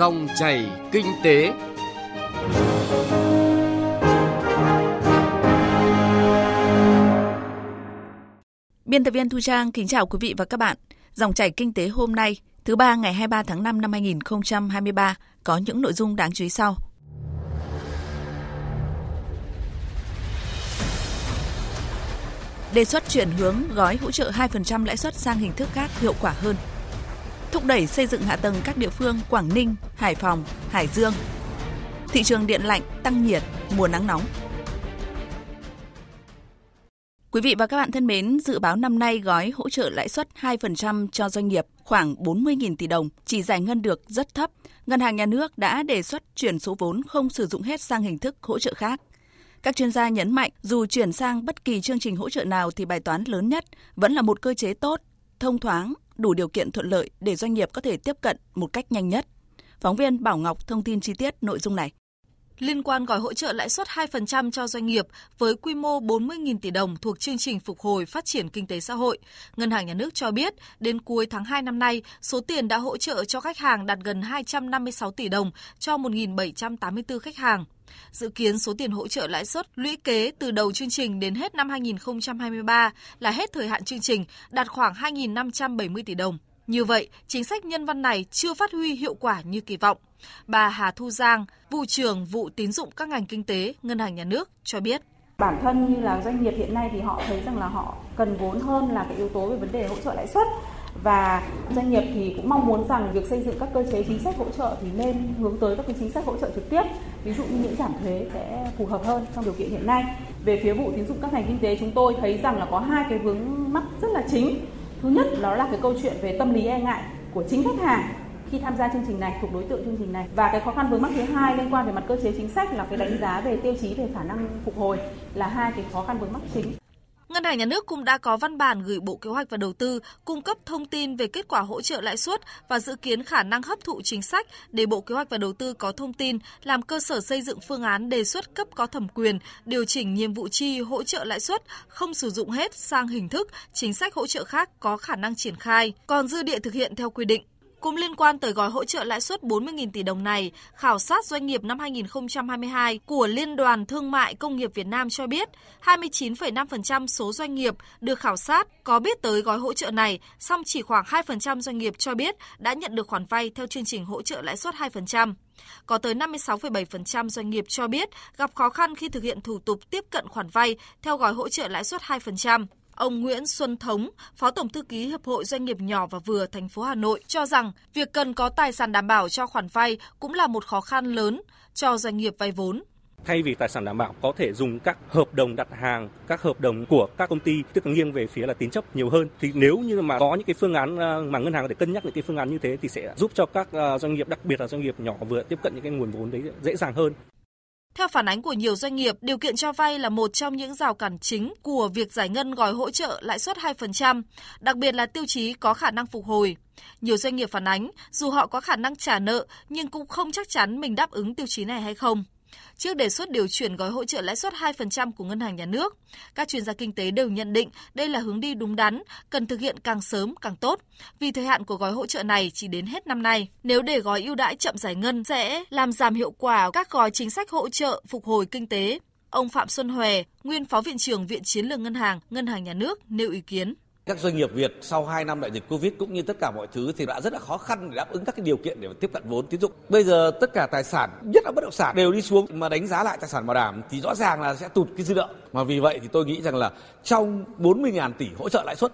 Dòng chảy kinh tế. Biên tập viên Thu Trang kính chào quý vị và các bạn. Dòng chảy kinh tế hôm nay, thứ ba ngày 23 tháng 5 năm 2023 có những nội dung đáng chú ý sau. Đề xuất chuyển hướng gói hỗ trợ 2% lãi suất sang hình thức khác hiệu quả hơn. Thúc đẩy xây dựng hạ tầng các địa phương Quảng Ninh, Hải Phòng, Hải Dương. Thị trường điện lạnh tăng nhiệt, mùa nắng nóng. Quý vị và các bạn thân mến, dự báo năm nay gói hỗ trợ lãi suất 2% cho doanh nghiệp khoảng 40.000 tỷ đồng chỉ giải ngân được rất thấp. Ngân hàng nhà nước đã đề xuất chuyển số vốn không sử dụng hết sang hình thức hỗ trợ khác. Các chuyên gia nhấn mạnh dù chuyển sang bất kỳ chương trình hỗ trợ nào thì bài toán lớn nhất vẫn là một cơ chế tốt, thông thoáng, đủ điều kiện thuận lợi để doanh nghiệp có thể tiếp cận một cách nhanh nhất. Phóng viên Bảo Ngọc thông tin chi tiết nội dung này liên quan gói hỗ trợ lãi suất 2% cho doanh nghiệp với quy mô 40.000 tỷ đồng thuộc chương trình phục hồi phát triển kinh tế xã hội. Ngân hàng Nhà nước cho biết, đến cuối tháng 2 năm nay, số tiền đã hỗ trợ cho khách hàng đạt gần 256 tỷ đồng cho 1.784 khách hàng. Dự kiến số tiền hỗ trợ lãi suất lũy kế từ đầu chương trình đến hết năm 2023 là hết thời hạn chương trình đạt khoảng 2.570 tỷ đồng. Như vậy, chính sách nhân văn này chưa phát huy hiệu quả như kỳ vọng. Bà Hà Thu Giang, vụ trưởng vụ tín dụng các ngành kinh tế, Ngân hàng Nhà nước cho biết. Bản thân như là doanh nghiệp hiện nay thì họ thấy rằng là họ cần vốn hơn là cái yếu tố về vấn đề hỗ trợ lãi suất và doanh nghiệp thì cũng mong muốn rằng việc xây dựng các cơ chế chính sách hỗ trợ thì nên hướng tới các cái chính sách hỗ trợ trực tiếp ví dụ như những giảm thuế sẽ phù hợp hơn trong điều kiện hiện nay về phía vụ tín dụng các ngành kinh tế chúng tôi thấy rằng là có hai cái vướng mắc rất là chính thứ nhất đó là cái câu chuyện về tâm lý e ngại của chính khách hàng khi tham gia chương trình này, thuộc đối tượng chương trình này. Và cái khó khăn vướng mắc thứ hai liên quan về mặt cơ chế chính sách là cái đánh giá về tiêu chí về khả năng phục hồi là hai cái khó khăn vướng mắc chính. Ngân hàng Nhà nước cũng đã có văn bản gửi Bộ Kế hoạch và Đầu tư cung cấp thông tin về kết quả hỗ trợ lãi suất và dự kiến khả năng hấp thụ chính sách để Bộ Kế hoạch và Đầu tư có thông tin làm cơ sở xây dựng phương án đề xuất cấp có thẩm quyền điều chỉnh nhiệm vụ chi hỗ trợ lãi suất không sử dụng hết sang hình thức chính sách hỗ trợ khác có khả năng triển khai, còn dư địa thực hiện theo quy định. Cũng liên quan tới gói hỗ trợ lãi suất 40.000 tỷ đồng này, khảo sát doanh nghiệp năm 2022 của Liên đoàn Thương mại Công nghiệp Việt Nam cho biết 29,5% số doanh nghiệp được khảo sát có biết tới gói hỗ trợ này, song chỉ khoảng 2% doanh nghiệp cho biết đã nhận được khoản vay theo chương trình hỗ trợ lãi suất 2%. Có tới 56,7% doanh nghiệp cho biết gặp khó khăn khi thực hiện thủ tục tiếp cận khoản vay theo gói hỗ trợ lãi suất 2%. Ông Nguyễn Xuân Thống, Phó Tổng thư ký Hiệp hội Doanh nghiệp nhỏ và vừa thành phố Hà Nội cho rằng việc cần có tài sản đảm bảo cho khoản vay cũng là một khó khăn lớn cho doanh nghiệp vay vốn thay vì tài sản đảm bảo có thể dùng các hợp đồng đặt hàng, các hợp đồng của các công ty tức là nghiêng về phía là tín chấp nhiều hơn. Thì nếu như mà có những cái phương án à, mà ngân hàng có thể cân nhắc những cái phương án như thế thì sẽ giúp cho các à, doanh nghiệp đặc biệt là doanh nghiệp nhỏ vừa tiếp cận những cái nguồn vốn đấy dễ dàng hơn. Theo phản ánh của nhiều doanh nghiệp, điều kiện cho vay là một trong những rào cản chính của việc giải ngân gói hỗ trợ lãi suất 2%, đặc biệt là tiêu chí có khả năng phục hồi. Nhiều doanh nghiệp phản ánh, dù họ có khả năng trả nợ nhưng cũng không chắc chắn mình đáp ứng tiêu chí này hay không. Trước đề xuất điều chuyển gói hỗ trợ lãi suất 2% của Ngân hàng Nhà nước, các chuyên gia kinh tế đều nhận định đây là hướng đi đúng đắn, cần thực hiện càng sớm càng tốt, vì thời hạn của gói hỗ trợ này chỉ đến hết năm nay. Nếu để gói ưu đãi chậm giải ngân sẽ làm giảm hiệu quả các gói chính sách hỗ trợ phục hồi kinh tế. Ông Phạm Xuân Hòe, nguyên Phó Viện trưởng Viện Chiến lược Ngân hàng, Ngân hàng Nhà nước nêu ý kiến các doanh nghiệp Việt sau 2 năm đại dịch Covid cũng như tất cả mọi thứ thì đã rất là khó khăn để đáp ứng các cái điều kiện để tiếp cận vốn tín dụng. Bây giờ tất cả tài sản, nhất là bất động sản đều đi xuống mà đánh giá lại tài sản bảo đảm thì rõ ràng là sẽ tụt cái dư nợ. Mà vì vậy thì tôi nghĩ rằng là trong 40.000 tỷ hỗ trợ lãi suất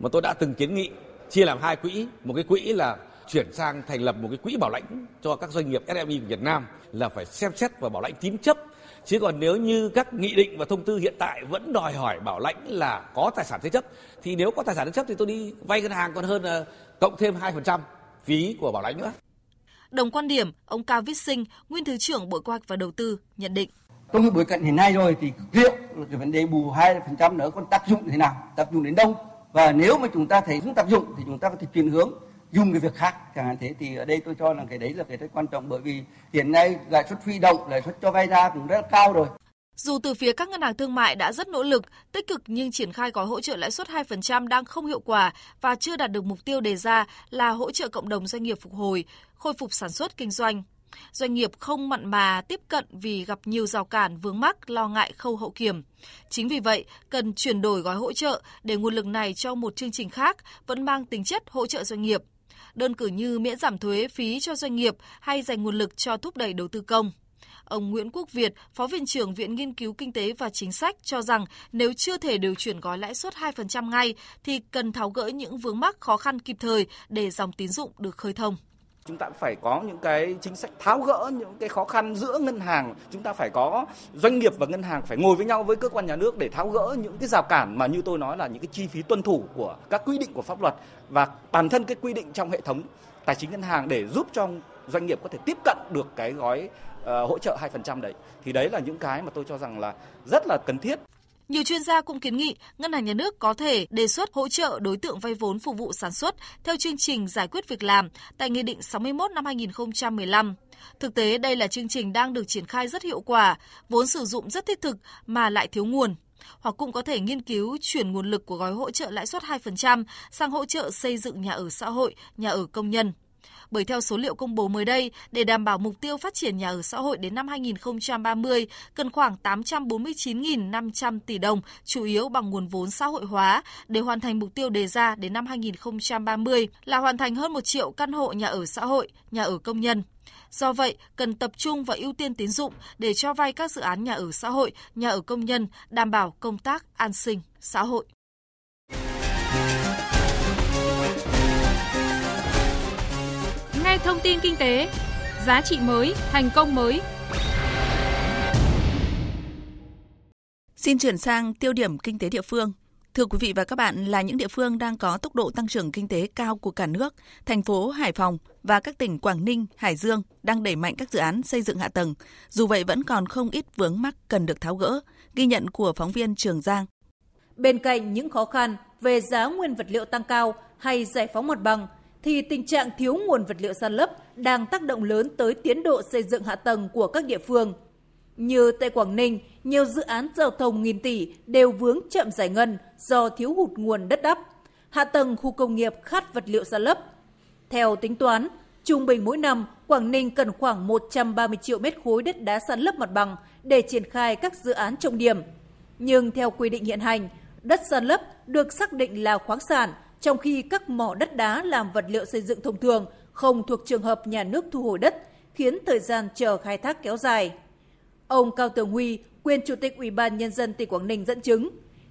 mà tôi đã từng kiến nghị chia làm hai quỹ, một cái quỹ là chuyển sang thành lập một cái quỹ bảo lãnh cho các doanh nghiệp SME của Việt Nam là phải xem xét và bảo lãnh tín chấp chứ còn nếu như các nghị định và thông tư hiện tại vẫn đòi hỏi bảo lãnh là có tài sản thế chấp thì nếu có tài sản thế chấp thì tôi đi vay ngân hàng còn hơn là cộng thêm 2% phí của bảo lãnh nữa. Đồng quan điểm, ông Cao Viết Sinh, nguyên thứ trưởng Bộ Kế hoạch và Đầu tư nhận định trong cái bối cảnh hiện nay rồi thì liệu cái vấn đề bù 2% nữa còn tác dụng thế nào, tác dụng đến đâu và nếu mà chúng ta thấy không tác dụng thì chúng ta có thể chuyển hướng dùng cái việc khác chẳng hạn thế thì ở đây tôi cho là cái đấy là cái rất quan trọng bởi vì hiện nay lãi suất huy động lãi suất cho vay ra cũng rất là cao rồi Dù từ phía các ngân hàng thương mại đã rất nỗ lực, tích cực nhưng triển khai gói hỗ trợ lãi suất 2% đang không hiệu quả và chưa đạt được mục tiêu đề ra là hỗ trợ cộng đồng doanh nghiệp phục hồi, khôi phục sản xuất kinh doanh. Doanh nghiệp không mặn mà tiếp cận vì gặp nhiều rào cản vướng mắc lo ngại khâu hậu kiểm. Chính vì vậy, cần chuyển đổi gói hỗ trợ để nguồn lực này cho một chương trình khác vẫn mang tính chất hỗ trợ doanh nghiệp. Đơn cử như miễn giảm thuế phí cho doanh nghiệp hay dành nguồn lực cho thúc đẩy đầu tư công. Ông Nguyễn Quốc Việt, Phó Viện trưởng Viện Nghiên cứu Kinh tế và Chính sách cho rằng nếu chưa thể điều chuyển gói lãi suất 2% ngay thì cần tháo gỡ những vướng mắc khó khăn kịp thời để dòng tín dụng được khơi thông chúng ta phải có những cái chính sách tháo gỡ những cái khó khăn giữa ngân hàng. Chúng ta phải có doanh nghiệp và ngân hàng phải ngồi với nhau với cơ quan nhà nước để tháo gỡ những cái rào cản mà như tôi nói là những cái chi phí tuân thủ của các quy định của pháp luật và bản thân cái quy định trong hệ thống tài chính ngân hàng để giúp cho doanh nghiệp có thể tiếp cận được cái gói uh, hỗ trợ 2% đấy. Thì đấy là những cái mà tôi cho rằng là rất là cần thiết nhiều chuyên gia cũng kiến nghị ngân hàng nhà nước có thể đề xuất hỗ trợ đối tượng vay vốn phục vụ sản xuất theo chương trình giải quyết việc làm tại Nghị định 61 năm 2015. Thực tế đây là chương trình đang được triển khai rất hiệu quả, vốn sử dụng rất thiết thực mà lại thiếu nguồn hoặc cũng có thể nghiên cứu chuyển nguồn lực của gói hỗ trợ lãi suất 2% sang hỗ trợ xây dựng nhà ở xã hội, nhà ở công nhân bởi theo số liệu công bố mới đây, để đảm bảo mục tiêu phát triển nhà ở xã hội đến năm 2030 cần khoảng 849.500 tỷ đồng, chủ yếu bằng nguồn vốn xã hội hóa để hoàn thành mục tiêu đề ra đến năm 2030 là hoàn thành hơn 1 triệu căn hộ nhà ở xã hội, nhà ở công nhân. Do vậy, cần tập trung và ưu tiên tín dụng để cho vay các dự án nhà ở xã hội, nhà ở công nhân, đảm bảo công tác an sinh xã hội. Thông tin kinh tế, giá trị mới, thành công mới. Xin chuyển sang tiêu điểm kinh tế địa phương. Thưa quý vị và các bạn, là những địa phương đang có tốc độ tăng trưởng kinh tế cao của cả nước, thành phố Hải Phòng và các tỉnh Quảng Ninh, Hải Dương đang đẩy mạnh các dự án xây dựng hạ tầng. Dù vậy vẫn còn không ít vướng mắc cần được tháo gỡ, ghi nhận của phóng viên Trường Giang. Bên cạnh những khó khăn về giá nguyên vật liệu tăng cao hay giải phóng mặt bằng, thì tình trạng thiếu nguồn vật liệu san lấp đang tác động lớn tới tiến độ xây dựng hạ tầng của các địa phương. Như tại Quảng Ninh, nhiều dự án giao thông nghìn tỷ đều vướng chậm giải ngân do thiếu hụt nguồn đất đắp. Hạ tầng khu công nghiệp khát vật liệu san lấp. Theo tính toán, trung bình mỗi năm Quảng Ninh cần khoảng 130 triệu mét khối đất đá san lấp mặt bằng để triển khai các dự án trọng điểm. Nhưng theo quy định hiện hành, đất san lấp được xác định là khoáng sản trong khi các mỏ đất đá làm vật liệu xây dựng thông thường không thuộc trường hợp nhà nước thu hồi đất, khiến thời gian chờ khai thác kéo dài. Ông Cao Tường Huy, quyền chủ tịch Ủy ban Nhân dân tỉnh Quảng Ninh dẫn chứng,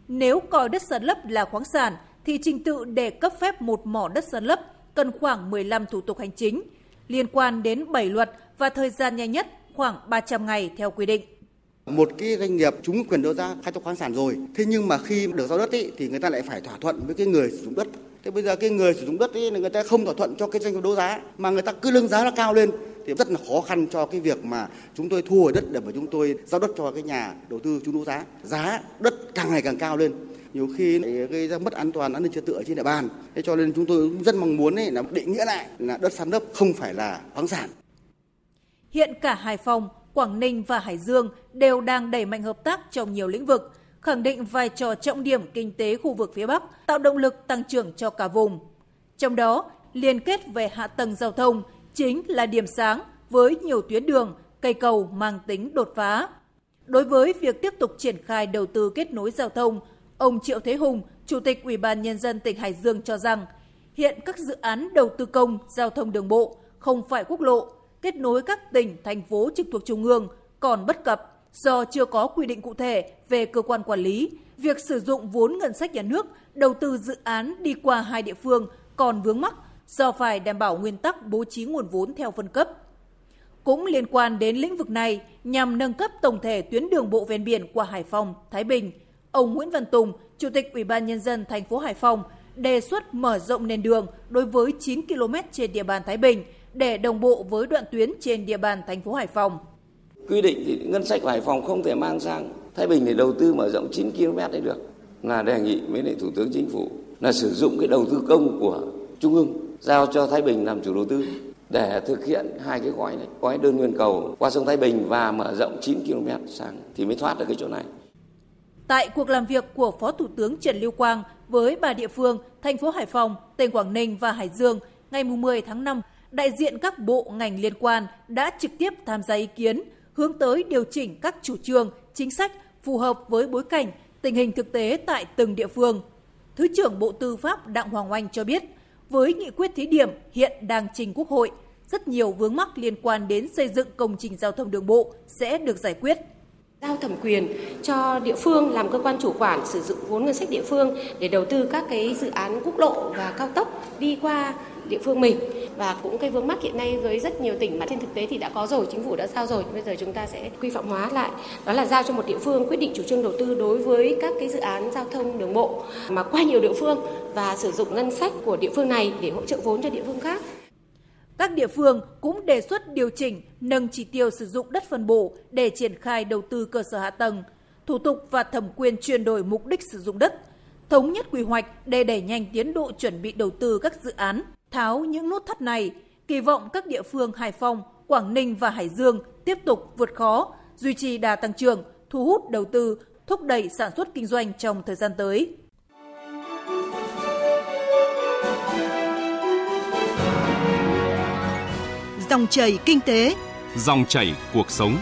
nếu coi đất san lấp là khoáng sản thì trình tự để cấp phép một mỏ đất san lấp cần khoảng 15 thủ tục hành chính, liên quan đến 7 luật và thời gian nhanh nhất khoảng 300 ngày theo quy định. Một cái doanh nghiệp trúng quyền đấu giá khai thác khoáng sản rồi, thế nhưng mà khi được giao đất ý, thì người ta lại phải thỏa thuận với cái người sử dụng đất. Thế bây giờ cái người sử dụng đất ý, người ta không thỏa thuận cho cái doanh nghiệp đấu giá mà người ta cứ lương giá nó cao lên thì rất là khó khăn cho cái việc mà chúng tôi thu hồi đất để mà chúng tôi giao đất cho cái nhà đầu tư chúng đấu giá. Giá đất càng ngày càng cao lên nhiều khi gây ra mất an toàn an ninh trật tự ở trên địa bàn. Thế cho nên chúng tôi rất mong muốn ấy là định nghĩa lại là đất san lấp không phải là khoáng sản. Hiện cả Hải Phòng Quảng Ninh và Hải Dương đều đang đẩy mạnh hợp tác trong nhiều lĩnh vực, khẳng định vai trò trọng điểm kinh tế khu vực phía Bắc, tạo động lực tăng trưởng cho cả vùng. Trong đó, liên kết về hạ tầng giao thông chính là điểm sáng với nhiều tuyến đường, cây cầu mang tính đột phá. Đối với việc tiếp tục triển khai đầu tư kết nối giao thông, ông Triệu Thế Hùng, Chủ tịch Ủy ban Nhân dân tỉnh Hải Dương cho rằng, hiện các dự án đầu tư công giao thông đường bộ không phải quốc lộ kết nối các tỉnh, thành phố trực thuộc Trung ương còn bất cập do chưa có quy định cụ thể về cơ quan quản lý, việc sử dụng vốn ngân sách nhà nước đầu tư dự án đi qua hai địa phương còn vướng mắc do phải đảm bảo nguyên tắc bố trí nguồn vốn theo phân cấp. Cũng liên quan đến lĩnh vực này, nhằm nâng cấp tổng thể tuyến đường bộ ven biển qua Hải Phòng, Thái Bình, ông Nguyễn Văn Tùng, Chủ tịch Ủy ban nhân dân thành phố Hải Phòng đề xuất mở rộng nền đường đối với 9 km trên địa bàn Thái Bình để đồng bộ với đoạn tuyến trên địa bàn thành phố Hải Phòng. Quy định thì ngân sách của Hải Phòng không thể mang sang Thái Bình để đầu tư mở rộng 9 km đấy được. Là đề nghị với lại Thủ tướng Chính phủ là sử dụng cái đầu tư công của Trung ương giao cho Thái Bình làm chủ đầu tư để thực hiện hai cái gói này, gói đơn nguyên cầu qua sông Thái Bình và mở rộng 9 km sang thì mới thoát được cái chỗ này. Tại cuộc làm việc của Phó Thủ tướng Trần Lưu Quang với ba địa phương, thành phố Hải Phòng, tỉnh Quảng Ninh và Hải Dương ngày 10 tháng 5, đại diện các bộ ngành liên quan đã trực tiếp tham gia ý kiến, hướng tới điều chỉnh các chủ trương, chính sách phù hợp với bối cảnh, tình hình thực tế tại từng địa phương. Thứ trưởng Bộ Tư pháp Đặng Hoàng Oanh cho biết, với nghị quyết thí điểm hiện đang trình Quốc hội, rất nhiều vướng mắc liên quan đến xây dựng công trình giao thông đường bộ sẽ được giải quyết. Giao thẩm quyền cho địa phương làm cơ quan chủ quản sử dụng vốn ngân sách địa phương để đầu tư các cái dự án quốc lộ và cao tốc đi qua địa phương mình. Và cũng cái vướng mắc hiện nay với rất nhiều tỉnh mà trên thực tế thì đã có rồi chính phủ đã giao rồi. Bây giờ chúng ta sẽ quy phạm hóa lại. Đó là giao cho một địa phương quyết định chủ trương đầu tư đối với các cái dự án giao thông đường bộ mà qua nhiều địa phương và sử dụng ngân sách của địa phương này để hỗ trợ vốn cho địa phương khác. Các địa phương cũng đề xuất điều chỉnh nâng chỉ tiêu sử dụng đất phân bổ để triển khai đầu tư cơ sở hạ tầng, thủ tục và thẩm quyền chuyển đổi mục đích sử dụng đất, thống nhất quy hoạch để đẩy nhanh tiến độ chuẩn bị đầu tư các dự án, tháo những nút thắt này, kỳ vọng các địa phương Hải Phòng, Quảng Ninh và Hải Dương tiếp tục vượt khó, duy trì đà tăng trưởng, thu hút đầu tư, thúc đẩy sản xuất kinh doanh trong thời gian tới. Dòng chảy kinh tế, dòng chảy cuộc sống.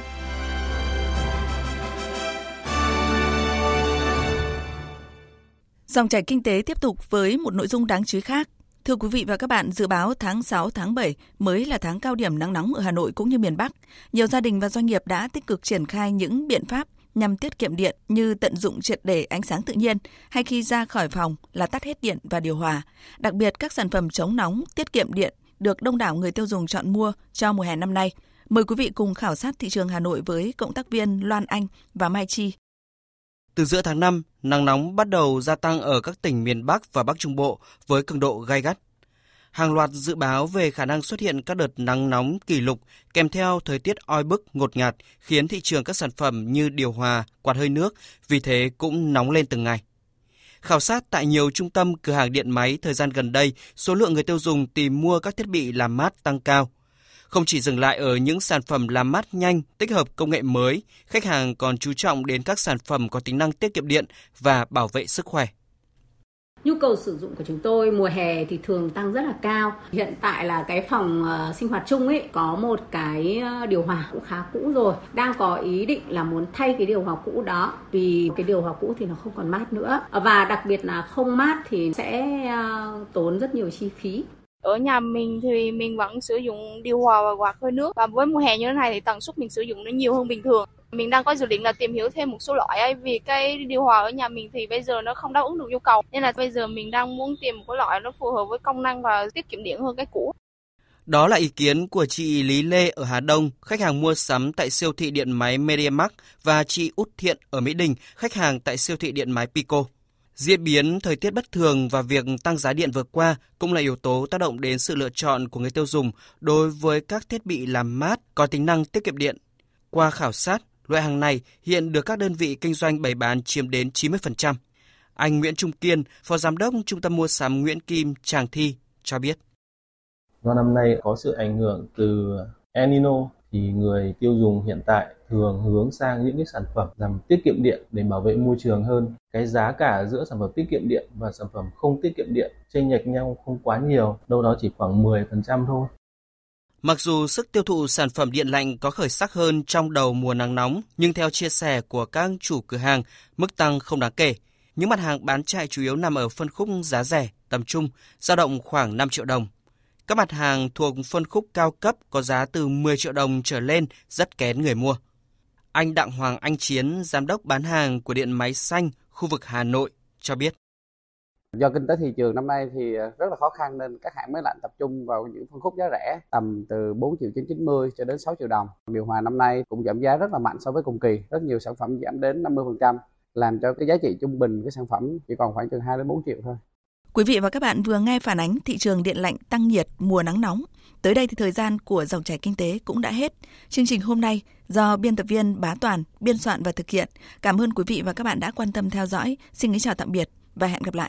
Dòng chảy kinh tế tiếp tục với một nội dung đáng chú ý khác. Thưa quý vị và các bạn, dự báo tháng 6, tháng 7 mới là tháng cao điểm nắng nóng ở Hà Nội cũng như miền Bắc. Nhiều gia đình và doanh nghiệp đã tích cực triển khai những biện pháp nhằm tiết kiệm điện như tận dụng triệt để ánh sáng tự nhiên hay khi ra khỏi phòng là tắt hết điện và điều hòa. Đặc biệt các sản phẩm chống nóng, tiết kiệm điện được đông đảo người tiêu dùng chọn mua cho mùa hè năm nay. Mời quý vị cùng khảo sát thị trường Hà Nội với cộng tác viên Loan Anh và Mai Chi. Từ giữa tháng 5, nắng nóng bắt đầu gia tăng ở các tỉnh miền Bắc và Bắc Trung Bộ với cường độ gai gắt. Hàng loạt dự báo về khả năng xuất hiện các đợt nắng nóng kỷ lục kèm theo thời tiết oi bức ngột ngạt khiến thị trường các sản phẩm như điều hòa, quạt hơi nước vì thế cũng nóng lên từng ngày. Khảo sát tại nhiều trung tâm cửa hàng điện máy thời gian gần đây, số lượng người tiêu dùng tìm mua các thiết bị làm mát tăng cao. Không chỉ dừng lại ở những sản phẩm làm mát nhanh, tích hợp công nghệ mới, khách hàng còn chú trọng đến các sản phẩm có tính năng tiết kiệm điện và bảo vệ sức khỏe. Nhu cầu sử dụng của chúng tôi mùa hè thì thường tăng rất là cao. Hiện tại là cái phòng uh, sinh hoạt chung ấy có một cái ờ, điều hòa cũng khá cũ rồi. Đang có ý định là muốn thay cái điều hòa cũ đó vì cái điều hòa cũ thì nó không còn mát nữa. Và đặc biệt là không mát thì sẽ uh, tốn rất nhiều chi phí. Ở nhà mình thì mình vẫn sử dụng điều hòa và quạt hơi nước và với mùa hè như thế này thì tần suất mình sử dụng nó nhiều hơn bình thường. Mình đang có dự định là tìm hiểu thêm một số loại ấy vì cái điều hòa ở nhà mình thì bây giờ nó không đáp ứng được nhu cầu nên là bây giờ mình đang muốn tìm một cái loại nó phù hợp với công năng và tiết kiệm điện hơn cái cũ. Đó là ý kiến của chị Lý Lê ở Hà Đông, khách hàng mua sắm tại siêu thị điện máy MediaMarkt và chị Út Thiện ở Mỹ Đình, khách hàng tại siêu thị điện máy Pico. Diễn biến thời tiết bất thường và việc tăng giá điện vừa qua cũng là yếu tố tác động đến sự lựa chọn của người tiêu dùng đối với các thiết bị làm mát có tính năng tiết kiệm điện. Qua khảo sát, loại hàng này hiện được các đơn vị kinh doanh bày bán chiếm đến 90%. Anh Nguyễn Trung Kiên, Phó Giám đốc Trung tâm Mua sắm Nguyễn Kim Tràng Thi cho biết. Do năm nay có sự ảnh hưởng từ El Nino thì người tiêu dùng hiện tại thường hướng sang những cái sản phẩm làm tiết kiệm điện để bảo vệ môi trường hơn. Cái giá cả giữa sản phẩm tiết kiệm điện và sản phẩm không tiết kiệm điện chênh lệch nhau không quá nhiều, đâu đó chỉ khoảng 10% thôi. Mặc dù sức tiêu thụ sản phẩm điện lạnh có khởi sắc hơn trong đầu mùa nắng nóng, nhưng theo chia sẻ của các chủ cửa hàng, mức tăng không đáng kể. Những mặt hàng bán chạy chủ yếu nằm ở phân khúc giá rẻ, tầm trung, dao động khoảng 5 triệu đồng. Các mặt hàng thuộc phân khúc cao cấp có giá từ 10 triệu đồng trở lên rất kén người mua. Anh Đặng Hoàng Anh Chiến, giám đốc bán hàng của Điện Máy Xanh, khu vực Hà Nội, cho biết. Do kinh tế thị trường năm nay thì ờ, rất là khó khăn nên các hãng máy lạnh tập trung vào những phân khúc giá rẻ tầm từ 4 triệu 990 cho đến 6 triệu đồng. Điều hòa năm nay cũng giảm giá rất là mạnh so với cùng kỳ, rất nhiều sản phẩm giảm đến 50%, làm cho cái giá trị trung bình cái sản phẩm chỉ còn khoảng từ 2 đến 4 triệu thôi. Quý vị và các bạn vừa nghe phản ánh thị trường điện lạnh tăng nhiệt, mùa nắng nóng. Tới đây thì thời gian của dòng chảy kinh tế cũng đã hết. Chương trình hôm nay do biên tập viên Bá Toàn biên soạn và thực hiện. Cảm ơn quý vị và các bạn đã quan tâm theo dõi. Xin kính chào tạm biệt và hẹn gặp lại.